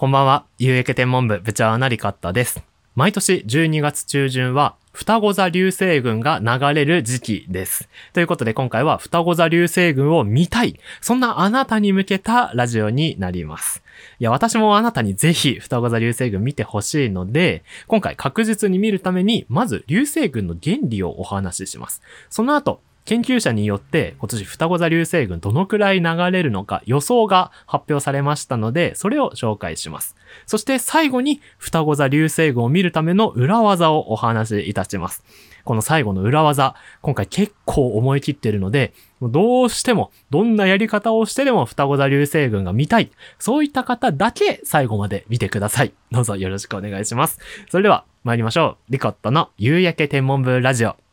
こんばんは、有益天文部部長なりかったです。毎年12月中旬は、双子座流星群が流れる時期です。ということで今回は双子座流星群を見たい。そんなあなたに向けたラジオになります。いや、私もあなたにぜひ双子座流星群見てほしいので、今回確実に見るために、まず流星群の原理をお話しします。その後、研究者によって今年双子座流星群どのくらい流れるのか予想が発表されましたので、それを紹介します。そして最後に双子座流星群を見るための裏技をお話しいたします。この最後の裏技、今回結構思い切ってるので、どうしても、どんなやり方をしてでも双子座流星群が見たい。そういった方だけ最後まで見てください。どうぞよろしくお願いします。それでは参りましょう。リコットの夕焼け天文部ラジオ。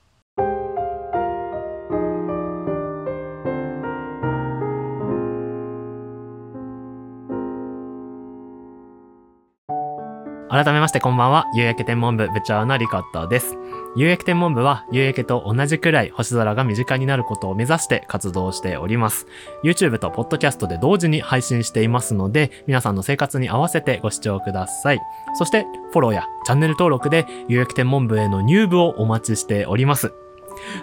改めましてこんばんは、夕焼け天文部部長のリカットです。夕焼け天文部は夕焼けと同じくらい星空が身近になることを目指して活動しております。YouTube と Podcast で同時に配信していますので、皆さんの生活に合わせてご視聴ください。そして、フォローやチャンネル登録で夕焼け天文部への入部をお待ちしております。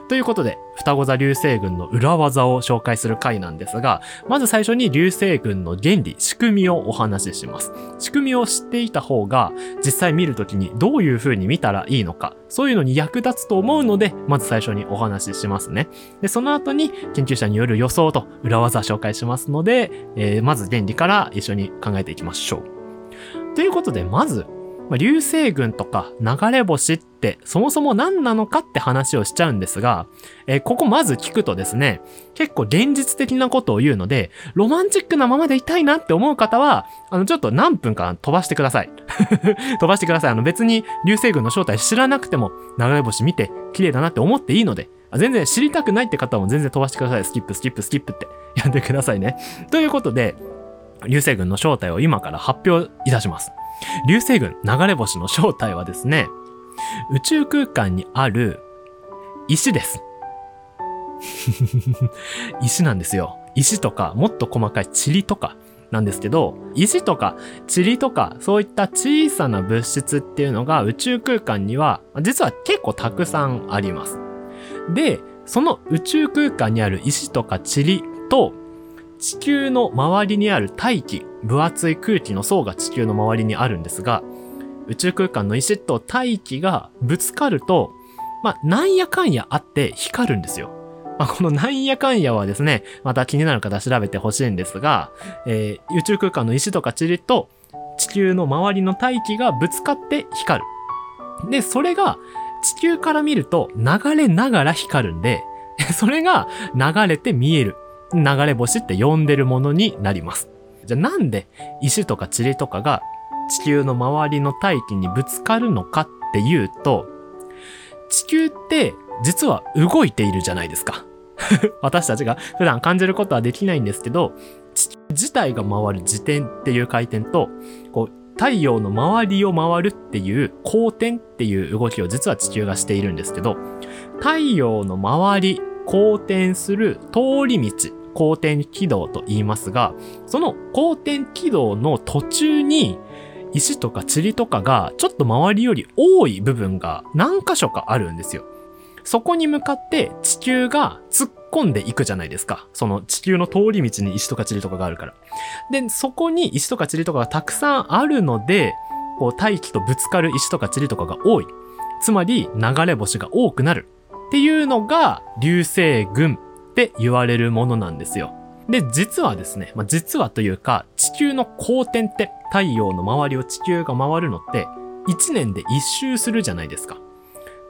ということで、双子座流星群の裏技を紹介する回なんですが、まず最初に流星群の原理、仕組みをお話しします。仕組みを知っていた方が、実際見るときにどういう風に見たらいいのか、そういうのに役立つと思うので、まず最初にお話ししますね。で、その後に研究者による予想と裏技紹介しますので、えーまず原理から一緒に考えていきましょう。ということで、まず、まあ、流星群とか流れ星ってそもそも何なのかって話をしちゃうんですが、えーここまず聞くとですね、結構現実的なことを言うので、ロマンチックなままでいたいなって思う方は、あの、ちょっと何分か飛ばしてください。飛ばしてください。あの、別に流星群の正体知らなくても流れ星見て綺麗だなって思っていいので、全然知りたくないって方も全然飛ばしてください。スキップ、スキップ、スキップってやってくださいね。ということで、流星群の正体を今から発表いたします。流星群流れ星の正体はですね、宇宙空間にある石です。石なんですよ。石とか、もっと細かい塵とかなんですけど、石とか塵とか、そういった小さな物質っていうのが宇宙空間には、実は結構たくさんあります。で、その宇宙空間にある石とか塵と、地球の周りにある大気、分厚い空気の層が地球の周りにあるんですが、宇宙空間の石と大気がぶつかると、まあ、なんやかんやあって光るんですよ。まあ、このなんやかんやはですね、また気になる方調べてほしいんですが、えー宇宙空間の石とか塵と地球の周りの大気がぶつかって光る。で、それが地球から見ると流れながら光るんで、それが流れて見える。流れ星って呼んでるものになります。じゃあなんで石とか塵とかが地球の周りの大気にぶつかるのかっていうと、地球って実は動いているじゃないですか。私たちが普段感じることはできないんですけど、地球自体が回る自転っていう回転と、こう、太陽の周りを回るっていう公転っていう動きを実は地球がしているんですけど、太陽の周り、公転する通り道、公転軌道と言いますが、その公転軌道の途中に、石とか塵とかがちょっと周りより多い部分が何箇所かあるんですよ。そこに向かって地球が突っ込んでいくじゃないですか。その地球の通り道に石とか塵とかがあるから。で、そこに石とか塵とかがたくさんあるので、こう大気とぶつかる石とか塵とかが多い。つまり流れ星が多くなる。っていうのが流星群って言われるものなんですよ。で、実はですね、まあ、実はというか、地球の公転って太陽の周りを地球が回るのって、1年で1周するじゃないですか。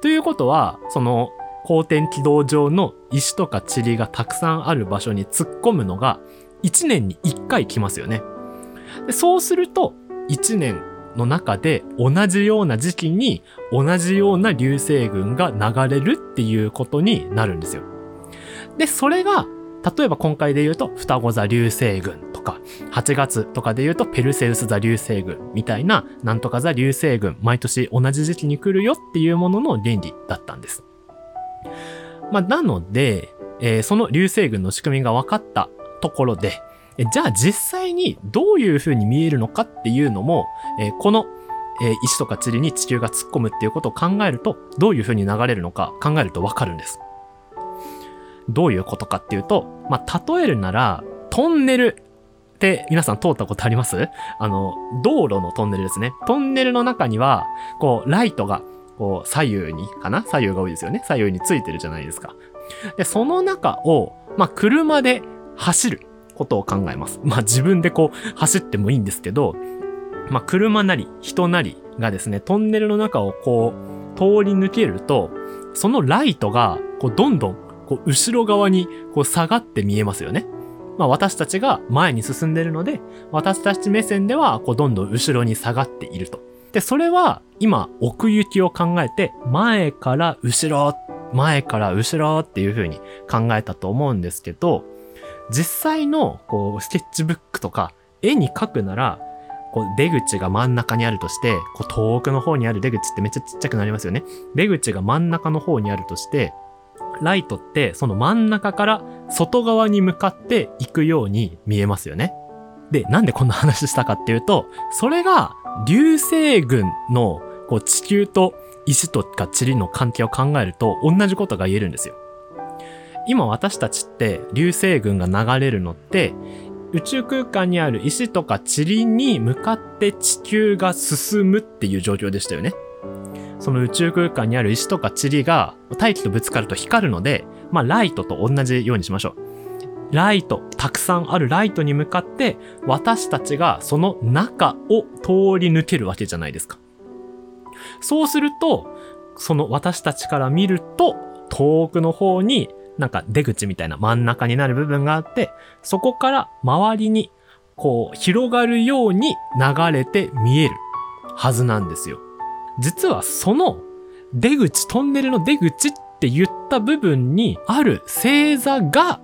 ということは、その、公転軌道上の石とか塵がたくさんある場所に突っ込むのが、1年に1回来ますよね。でそうすると、1年の中で同じような時期に同じような流星群が流れるっていうことになるんですよ。で、それが、例えば今回で言うと、双子座流星群とか、8月とかで言うと、ペルセウス座流星群みたいな、なんとか座流星群、毎年同じ時期に来るよっていうものの原理だったんです。まあ、なので、えーその流星群の仕組みが分かったところで、えじゃあ実際にどういう風に見えるのかっていうのも、えーこの、えー石とか塵に地球が突っ込むっていうことを考えると、どういう風に流れるのか考えるとわかるんです。どういうことかっていうと、まあ、例えるなら、トンネルって皆さん通ったことあります？あの、道路のトンネルですね。トンネルの中には、こう、ライトが、こう、左右に、かな？左右が多いですよね。左右についてるじゃないですか。で、その中を、まあ、車で走ることを考えます。まあ、自分でこう、走ってもいいんですけど、まあ、車なり、人なりがですね、トンネルの中をこう、通り抜けると、そのライトが、こう、どんどん、こう、後ろ側に、こう、下がって見えますよね。まあ、私たちが前に進んでいるので、私たち目線では、こう、どんどん後ろに下がっていると。で、それは、今、奥行きを考えて、前から後ろ、前から後ろっていう風に考えたと思うんですけど、実際の、こう、スケッチブックとか、絵に描くなら、こう、出口が真ん中にあるとして、こう、遠くの方にある出口ってめっちゃちっちゃくなりますよね。出口が真ん中の方にあるとして、ライトってその真ん中から外側に向かって行くように見えますよね。で、なんでこんな話したかっていうと、それが流星群のこう地球と石とか塵の関係を考えると同じことが言えるんですよ。今私たちって流星群が流れるのって宇宙空間にある石とか塵に向かって地球が進むっていう状況でしたよね。その宇宙空間にある石とか塵が大気とぶつかると光るので、まあライトと同じようにしましょう。ライト、たくさんあるライトに向かって私たちがその中を通り抜けるわけじゃないですか。そうすると、その私たちから見ると遠くの方になんか出口みたいな真ん中になる部分があって、そこから周りにこう広がるように流れて見えるはずなんですよ。実はその出口、トンネルの出口って言った部分にある星座が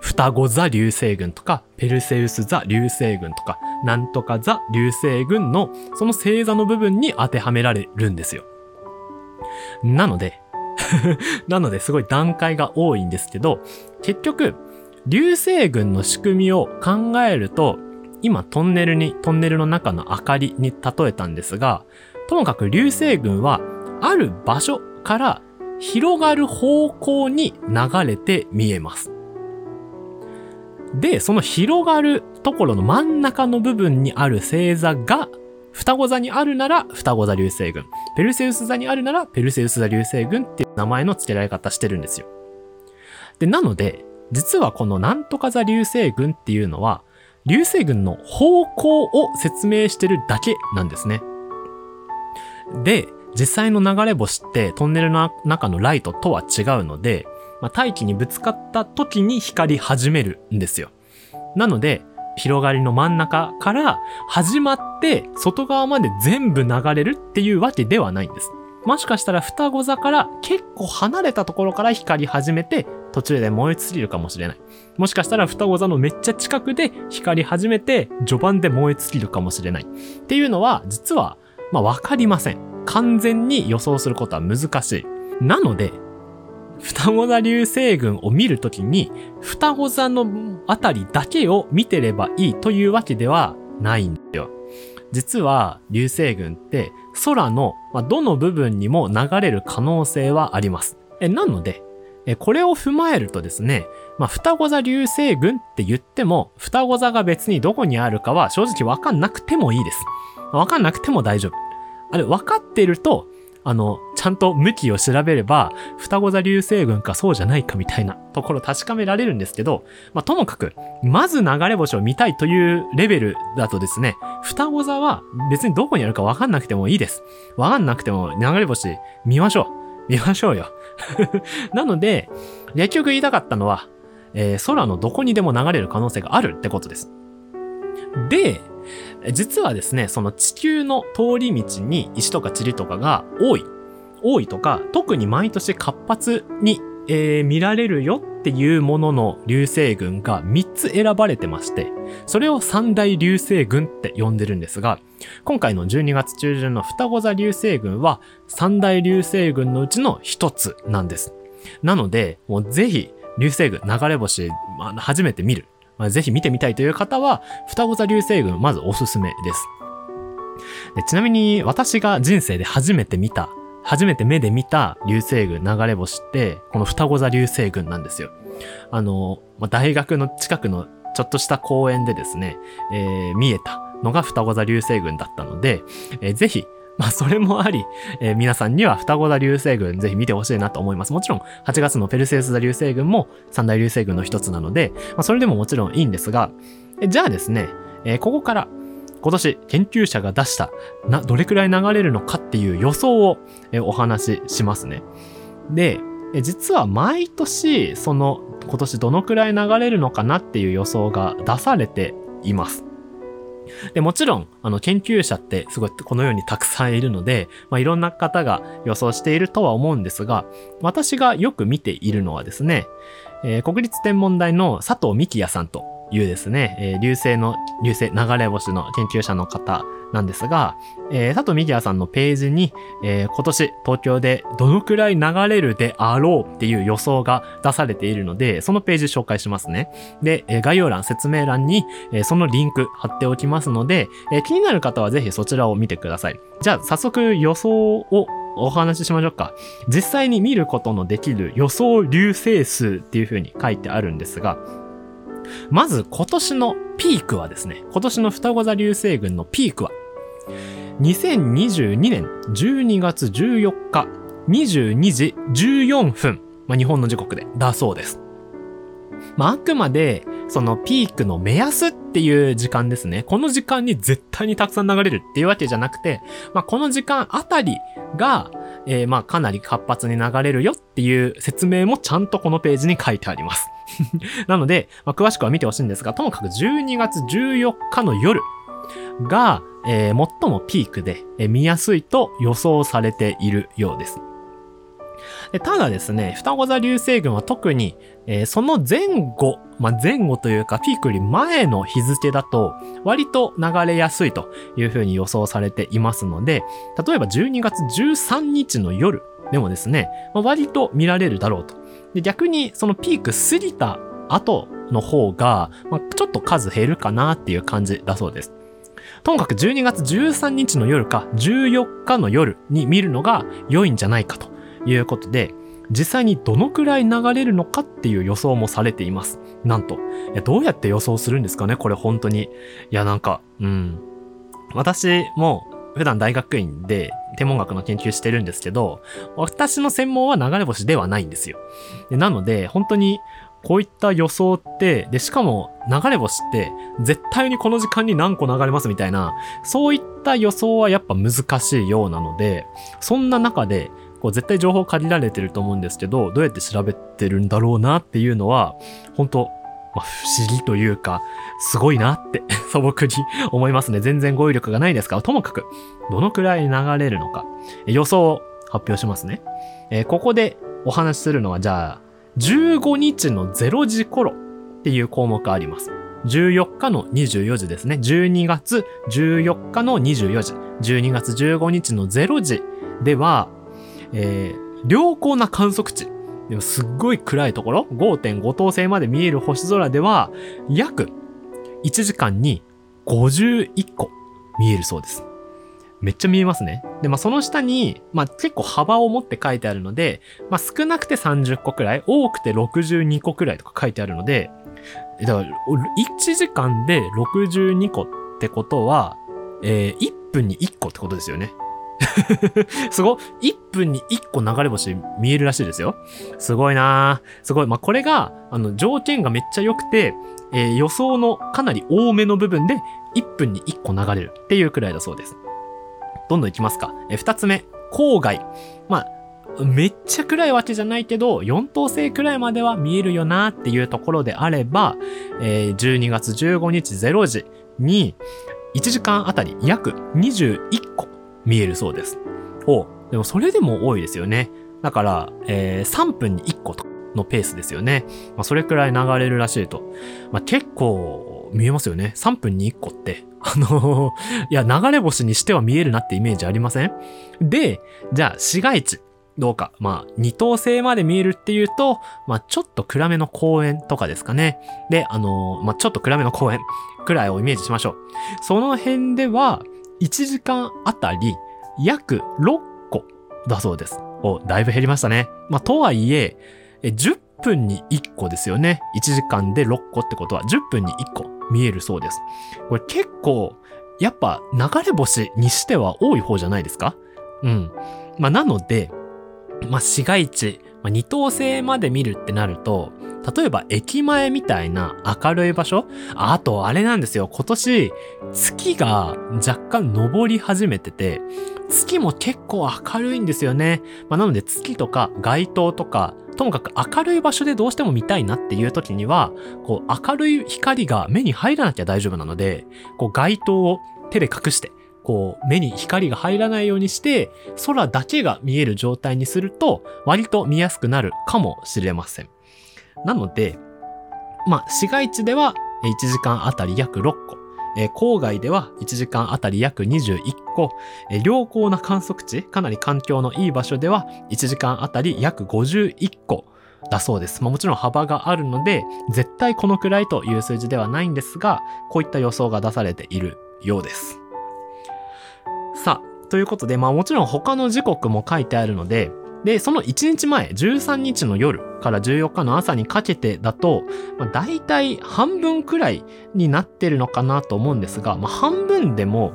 双子座流星群とか、ペルセウス座流星群とか、なんとか座流星群のその星座の部分に当てはめられるんですよ。なので、なのですごい段階が多いんですけど、結局、流星群の仕組みを考えると、今トンネルに、トンネルの中の明かりに例えたんですが、ともかく流星群はある場所から広がる方向に流れて見えます。で、その広がるところの真ん中の部分にある星座が双子座にあるなら双子座流星群。ペルセウス座にあるならペルセウス座流星群っていう名前の付けられ方してるんですよ。で、なので、実はこのなんとか座流星群っていうのは、流星群の方向を説明してるだけなんですね。で、実際の流れ星ってトンネルの中のライトとは違うので、まあ、大気にぶつかった時に光り始めるんですよ。なので、広がりの真ん中から始まって外側まで全部流れるっていうわけではないんです。もしかしたら双子座から結構離れたところから光り始めて途中で燃え尽きるかもしれない。もしかしたら双子座のめっちゃ近くで光り始めて序盤で燃え尽きるかもしれない。っていうのは実はまあわかりません。完全に予想することは難しい。なので、双子座流星群を見るときに、双子座のあたりだけを見てればいいというわけではないんだよ。実は流星群って空のどの部分にも流れる可能性はあります。なので、これを踏まえるとですね、まあ、双子座流星群って言っても、双子座が別にどこにあるかは正直わかんなくてもいいです。わかんなくても大丈夫。あれ、分かってると、あの、ちゃんと向きを調べれば、双子座流星群かそうじゃないかみたいなところ確かめられるんですけど、まあ、ともかく、まず流れ星を見たいというレベルだとですね、双子座は別にどこにあるか分かんなくてもいいです。分かんなくても流れ星見ましょう。見ましょうよ。なので、結局言いたかったのは、えー空のどこにでも流れる可能性があるってことです。で、実はですね、その地球の通り道に石とか塵とかが多い。多いとか、特に毎年活発に、えー見られるよっていうものの流星群が3つ選ばれてまして、それを三大流星群って呼んでるんですが、今回の12月中旬の双子座流星群は三大流星群のうちの一つなんです。なので、もうぜひ流星群、流れ星、まあ初めて見る。まあ、ぜひ見てみたいという方は、双子座流星群、まずおすすめです。でちなみに、私が人生で初めて見た、初めて目で見た流星群流れ星って、この双子座流星群なんですよ。あの、まあ、大学の近くのちょっとした公園でですね、えー、見えたのが双子座流星群だったので、えー、ぜひ、まあ、それもあり、えー、皆さんには双子座流星群ぜひ見てほしいなと思います。もちろん、8月のペルセウス座流星群も三大流星群の一つなので、まあ、それでももちろんいいんですが、えじゃあですね、えー、ここから今年研究者が出したな、どれくらい流れるのかっていう予想を、えお話ししますね。で、え実は毎年、その今年どのくらい流れるのかなっていう予想が出されています。で、もちろん、あの、研究者ってすごいこのようにたくさんいるので、まあ、いろんな方が予想しているとは思うんですが、私がよく見ているのはですね、えー、国立天文台の佐藤幹也さんというですね、えー、流星の、流星流れ星の研究者の方なんですが、えー、佐藤美也さんのページに、えー、今年東京でどのくらい流れるであろうっていう予想が出されているので、そのページ紹介しますね。で、えー、概要欄、説明欄に、えー、そのリンク貼っておきますので、えー、気になる方はぜひそちらを見てください。じゃあ、早速予想をお話ししましょうか。実際に見ることのできる予想流星数っていう風に書いてあるんですが、まず今年のピークはですね、今年の双子座流星群のピークは、2022年12月14日22時14分、まあ、日本の時刻で、だそうです。まあ、あくまで、そのピークの目安っていう時間ですね。この時間に絶対にたくさん流れるっていうわけじゃなくて、まあ、この時間あたりが、えー、まあ、かなり活発に流れるよっていう説明もちゃんとこのページに書いてあります。なので、まあ、詳しくは見てほしいんですが、ともかく12月14日の夜が、えー、最もピークで、えー、見やすいと予想されているようです。ただですね、双子座流星群は特に、えー、その前後、まあ、前後というかピークより前の日付だと割と流れやすいというふうに予想されていますので、例えば12月13日の夜でもですね、まあ、割と見られるだろうと。で逆にそのピーク過ぎた後の方が、まあ、ちょっと数減るかなっていう感じだそうです。ともかく12月13日の夜か14日の夜に見るのが良いんじゃないかということで、実際にどのくらい流れるのかっていう予想もされています。なんと。どうやって予想するんですかねこれ本当に。いや、なんか、うん。私も普段大学院で天文学の研究してるんですけど、私の専門は流れ星ではないんですよ。でなので、本当にこういった予想って、で、しかも流れ星って絶対にこの時間に何個流れますみたいな、そういった予想はやっぱ難しいようなので、そんな中でこう絶対情報限られてると思うんですけど、どうやって調べてるんだろうなっていうのは、本当まあ、不思議というか、すごいなって 素朴に 思いますね。全然語彙力がないですが、ともかく、どのくらい流れるのか、予想を発表しますね。えー、ここでお話しするのは、じゃあ、15日の0時頃っていう項目あります。14日の24時ですね。12月14日の24時。12月15日の0時では、えー、良好な観測値。でもすっごい暗いところ、5.5等星まで見える星空では、約1時間に51個見えるそうです。めっちゃ見えますね。で、まあ、その下に、まあ、結構幅を持って書いてあるので、まあ、少なくて30個くらい、多くて62個くらいとか書いてあるので、だから、1時間で62個ってことは、えー、1分に1個ってことですよね。すご。分に1個流れ星見えるらしいですよ。すごいなすごい。まあ、これが、あの、条件がめっちゃ良くて、えー、予想のかなり多めの部分で1分に1個流れるっていうくらいだそうです。どんどんいきますか。えー、2つ目、郊外。まあ、めっちゃ暗いわけじゃないけど、4等星くらいまでは見えるよなっていうところであれば、えー、12月15日0時に、1時間あたり約21個見えるそうです。おでもそれでも多いですよね。だから、えー、3分に1個のペースですよね。まあ、それくらい流れるらしいと。まあ、結構見えますよね。3分に1個って。あの、いや、流れ星にしては見えるなってイメージありません？で、じゃあ、市街地。どうか。まあ、二等星まで見えるっていうと、まあ、ちょっと暗めの公園とかですかね。で、あの、まあ、ちょっと暗めの公園 くらいをイメージしましょう。その辺では、1時間あたり約6だそうです。お、だいぶ減りましたね。まあ、とはいえ、10分に1個ですよね。1時間で6個ってことは、10分に1個見えるそうです。これ結構、やっぱ流れ星にしては多い方じゃないですか？うん。まあ、なので、まあ、市街地、まあ、二等星まで見るってなると、例えば駅前みたいな明るい場所？あとあれなんですよ。今年月が若干昇り始めてて、月も結構明るいんですよね。まあ、なので月とか街灯とか、ともかく明るい場所でどうしても見たいなっていう時には、こう明るい光が目に入らなきゃ大丈夫なので、こう街灯を手で隠して、こう目に光が入らないようにして空だけが見える状態にすると割と見やすくなるかもしれません。なので、まあ、市街地では1時間あたり約6個、えー、郊外では1時間あたり約21個、えー、良好な観測地、かなり環境のいい場所では1時間あたり約51個だそうです。まあ、もちろん幅があるので、絶対このくらいという数字ではないんですが、こういった予想が出されているようです。さあ、ということで、まあもちろん他の時刻も書いてあるので、で、その1日前、13日の夜から14日の朝にかけてだと、まあ、大体半分くらいになってるのかなと思うんですが、まあ、半分でも、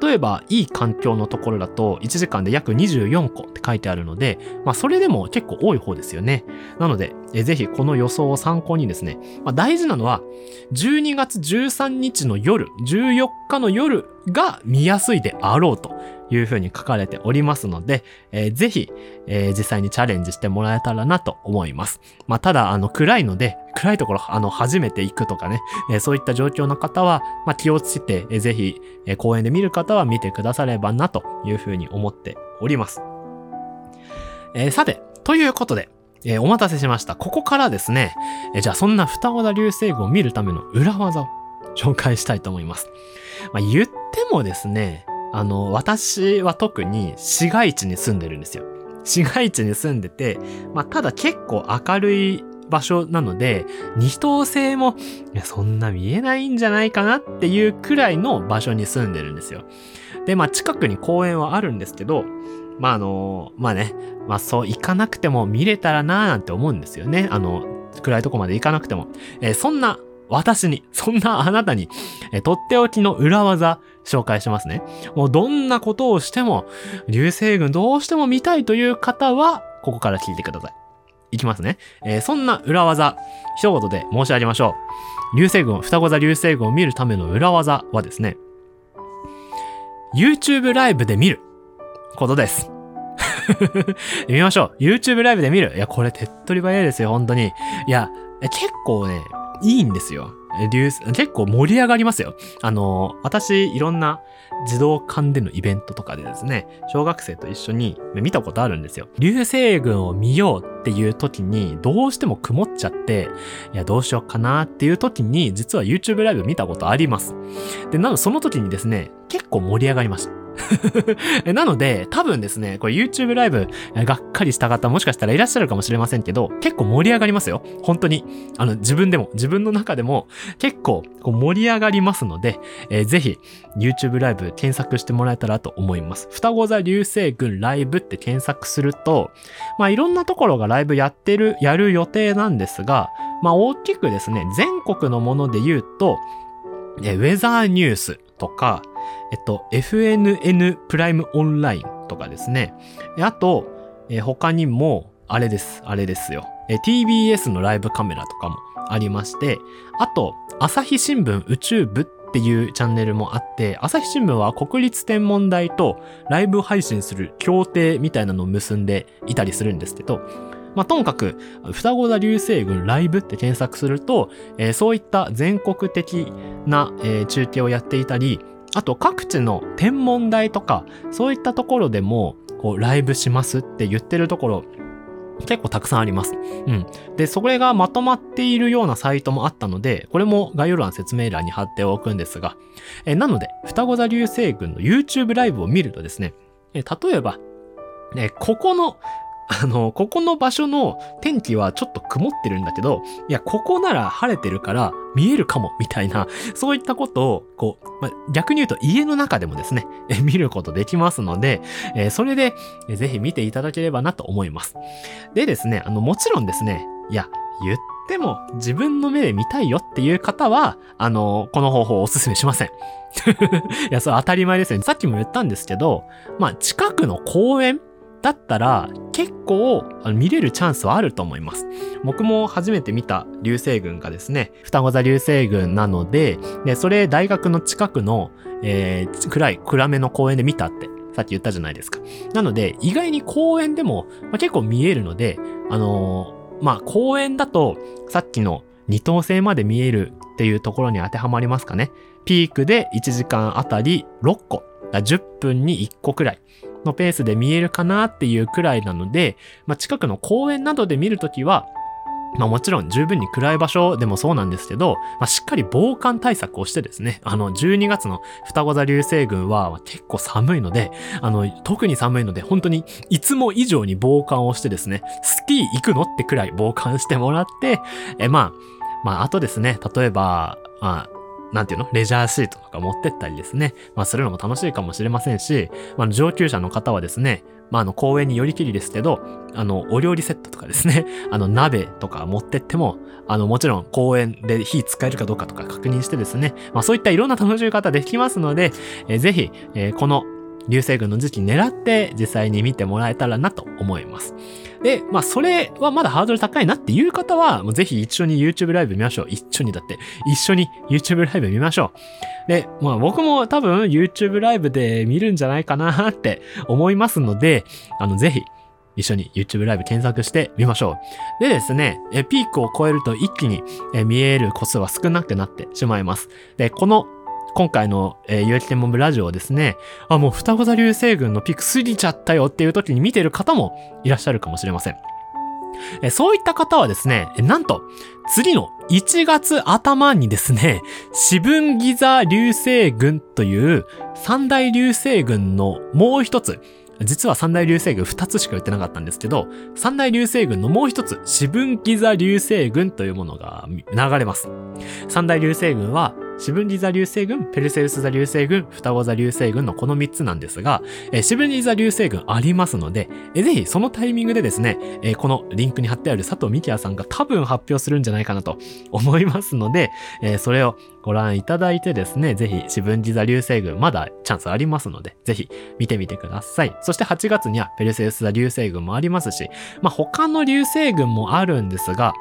例えばいい環境のところだと1時間で約24個って書いてあるので、まあ、それでも結構多い方ですよね。なので、えぜひこの予想を参考にですね、まあ、大事なのは、12月13日の夜、14日の夜が見やすいであろうというふうに書かれておりますので、えー、ぜひ、えー、実際にチャレンジしてもらえたらなと思います。まあ、ただ、あの、暗いので、暗いところ、あの、初めて行くとかね、えー、そういった状況の方は、まあ、気をつけて、えー、ぜひ、えー、公園で見る方は見てくださればなというふうに思っております。えー、さて、ということで、えー、お待たせしました。ここからですね、えー、じゃあそんな双子田流星群を見るための裏技を紹介したいと思います。まあ、言ってもですね、あの、私は特に市街地に住んでるんですよ。市街地に住んでて、まあ、ただ結構明るい場所なので、二等星も、いや、そんな見えないんじゃないかなっていうくらいの場所に住んでるんですよ。で、まあ、近くに公園はあるんですけど、まあ、あの、まあね、まあ、そう行かなくても見れたらなーなんて思うんですよね。あの、暗いとこまで行かなくても。えー、そんな私に、そんなあなたに、えとっておきの裏技紹介しますね。もうどんなことをしても、流星群どうしても見たいという方は、ここから聞いてください。いきますね。えー、そんな裏技、一言で申し上げましょう。流星群、双子座流星群を見るための裏技はですね、YouTube ライブで見ることです。見ましょう。YouTube ライブで見る。いや、これ手っ取り早いですよ、本当に。いや、結構ね、いいんですよ。流結構盛り上がりますよ。あの、私、いろんな児童館でのイベントとかでですね、小学生と一緒に見たことあるんですよ。流星群を見ようっていう時に、どうしても曇っちゃって、いや、どうしようかなっていう時に、実は YouTube ライブ見たことあります。で、なのでその時にですね、結構盛り上がりました。なので、多分ですね、これ YouTube ライブがっかりした方もしかしたらいらっしゃるかもしれませんけど、結構盛り上がりますよ。本当に。あの、自分でも、自分の中でも結構こう盛り上がりますので、えー、ぜひ YouTube ライブ検索してもらえたらと思います。双子座流星群ライブって検索すると、まあいろんなところがライブやってる、やる予定なんですが、まあ大きくですね、全国のもので言うと、えウェザーニュースとか、えっと、FNN プライムオンラインとかですね。あと、え他にも、あれです、あれですよ。え TBS のライブカメラとかもありまして、あと、朝日新聞宇宙部っていうチャンネルもあって、朝日新聞は国立天文台とライブ配信する協定みたいなのを結んでいたりするんですけど、まあ、ともかく、双子座流星群ライブって検索すると、えー、そういった全国的な、えー、中継をやっていたり、あと各地の天文台とか、そういったところでも、こう、ライブしますって言ってるところ、結構たくさんあります。うん。で、それがまとまっているようなサイトもあったので、これも概要欄説明欄に貼っておくんですが、えなので、双子座流星群の YouTube ライブを見るとですね、え例えば、えここのあの、ここの場所の天気はちょっと曇ってるんだけど、いや、ここなら晴れてるから見えるかも、みたいな、そういったことを、こう、まあ、逆に言うと家の中でもですね、え見ることできますので、えー、それで、えぜひ見ていただければなと思います。でですね、あの、もちろんですね、いや、言っても自分の目で見たいよっていう方は、あの、この方法をお勧めしません。いや、それ当たり前ですよね。さっきも言ったんですけど、まあ、近くの公園だったら結構見れるチャンスはあると思います。僕も初めて見た流星群がですね、双子座流星群なので、でそれ大学の近くの、えー、暗い、暗めの公園で見たってさっき言ったじゃないですか。なので、意外に公園でも、まあ、結構見えるので、あのー、まあ、公園だと、さっきの二等星まで見えるっていうところに当てはまりますかね。ピークで1時間あたり6個。10分に1個くらい。のペースで見えるかなっていうくらいなので、まあ、近くの公園などで見るときは、まあもちろん十分に暗い場所でもそうなんですけど、まあ、しっかり防寒対策をしてですね、あの12月の双子座流星群は結構寒いので、あの特に寒いので本当にいつも以上に防寒をしてですね、スキー行くのってくらい防寒してもらって、えまあ、まああとですね、例えば、まあなんていうの？レジャーシートとか持ってったりですね。まあ、するのも楽しいかもしれませんし、まあ、上級者の方はですね、まあ、あの、公園によりきりですけど、あの、お料理セットとかですね、あの、鍋とか持ってっても、あの、もちろん公園で火使えるかどうかとか確認してですね、まあ、そういったいろんな楽しみ方できますので、えー、ぜひ、えー、この流星群の時期狙って実際に見てもらえたらなと思います。で、まあ、それはまだハードル高いなっていう方は、ぜひ一緒に YouTube ライブ見ましょう。一緒にだって、一緒に YouTube ライブ見ましょう。で、まあ僕も多分 YouTube ライブで見るんじゃないかなって思いますので、あの、ぜひ、一緒に YouTube ライブ検索してみましょう。でですね、ピークを超えると一気に見える個数は少なくなってしまいます。で、この今回の、えー、有益天文部ラジオをですね、あ、もう双子座流星群のピーク過ぎちゃったよっていう時に見てる方もいらっしゃるかもしれません。えそういった方はですね、なんと、次の1月頭にですね、四分ギザ流星群という三大流星群のもう一つ、実は三大流星群二つしか言ってなかったんですけど、三大流星群のもう一つ、四分ギザ流星群というものが流れます。三大流星群は、四分離座流星群、ペルセウス座流星群、双子座流星群のこの3つなんですが、えー、四分離座流星群ありますので、ぜひそのタイミングでですね、このリンクに貼ってある佐藤美希也さんが多分発表するんじゃないかなと思いますので、それをご覧いただいてですね、ぜひ四分離座流星群まだチャンスありますので、ぜひ見てみてください。そして8月にはペルセウス座流星群もありますし、まあ他の流星群もあるんですが、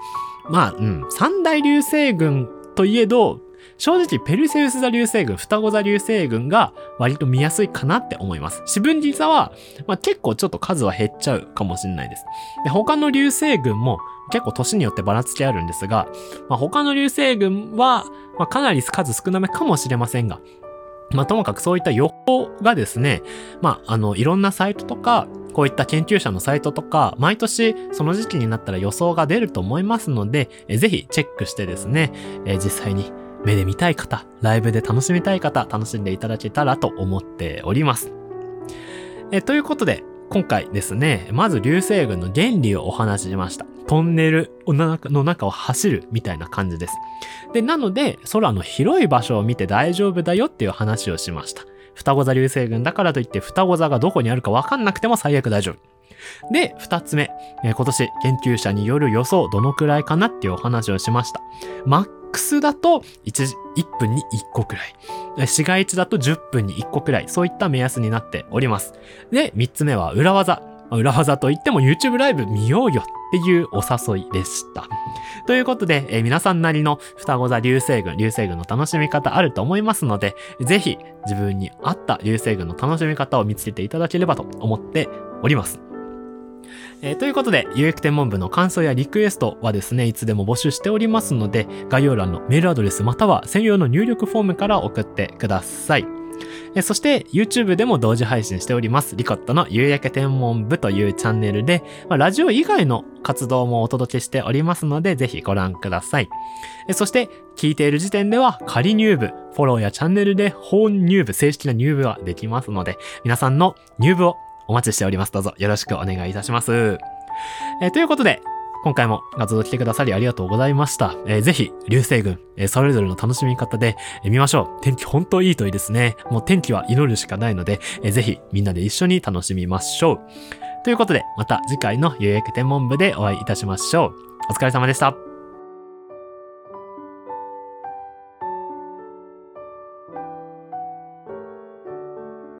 まあ、うん、三大流星群といえど、正直ペルセウス座流星群、双子座流星群が割と見やすいかなって思います。四分離座は、まあ、結構ちょっと数は減っちゃうかもしれないです。で他の流星群も結構年によってばらつきあるんですが、まあ、他の流星群は、まあ、かなり数少なめかもしれませんが、まあ、ともかくそういった予報がですね、まあ、あの、いろんなサイトとか、こういった研究者のサイトとか、毎年その時期になったら予想が出ると思いますので、えぜひチェックしてですね、え実際に目で見たい方、ライブで楽しみたい方、楽しんでいただけたらと思っております。えということで、今回ですね、まず流星群の原理をお話ししました。トンネルの中を走るみたいな感じです。で、なので、空の広い場所を見て大丈夫だよっていう話をしました。双子座流星群だからといって双子座がどこにあるかわかんなくても最悪大丈夫。で、二つ目、え今年研究者による予想どのくらいかなっていうお話をしました。真ックスだと 1, 1分に1個くらい。市街地だと10分に1個くらい。そういった目安になっております。で、3つ目は裏技。裏技といっても YouTube ライブ見ようよっていうお誘いでした。ということで、えー、皆さんなりの双子座流星群、流星群の楽しみ方あると思いますので、ぜひ自分に合った流星群の楽しみ方を見つけていただければと思っております。えー、ということで、有益天文部の感想やリクエストはですね、いつでも募集しておりますので、概要欄のメールアドレスまたは専用の入力フォームから送ってください。そして YouTube でも同時配信しております。リコットの夕焼け天文部というチャンネルで、まあ、ラジオ以外の活動もお届けしておりますので、ぜひご覧ください。そして、聞いている時点では仮入部、フォローやチャンネルで本入部、正式な入部はできますので、皆さんの入部をお待ちしております。どうぞよろしくお願いいたします。えということで、今回も画像を来てくださりありがとうございました。えーぜひ、流星群、えーそれぞれの楽しみ方で、えー見ましょう。天気本当いいといいですね。もう天気は祈るしかないので、えーぜひみんなで一緒に楽しみましょう。ということで、また次回の予約天文部でお会いいたしましょう。お疲れ様でした。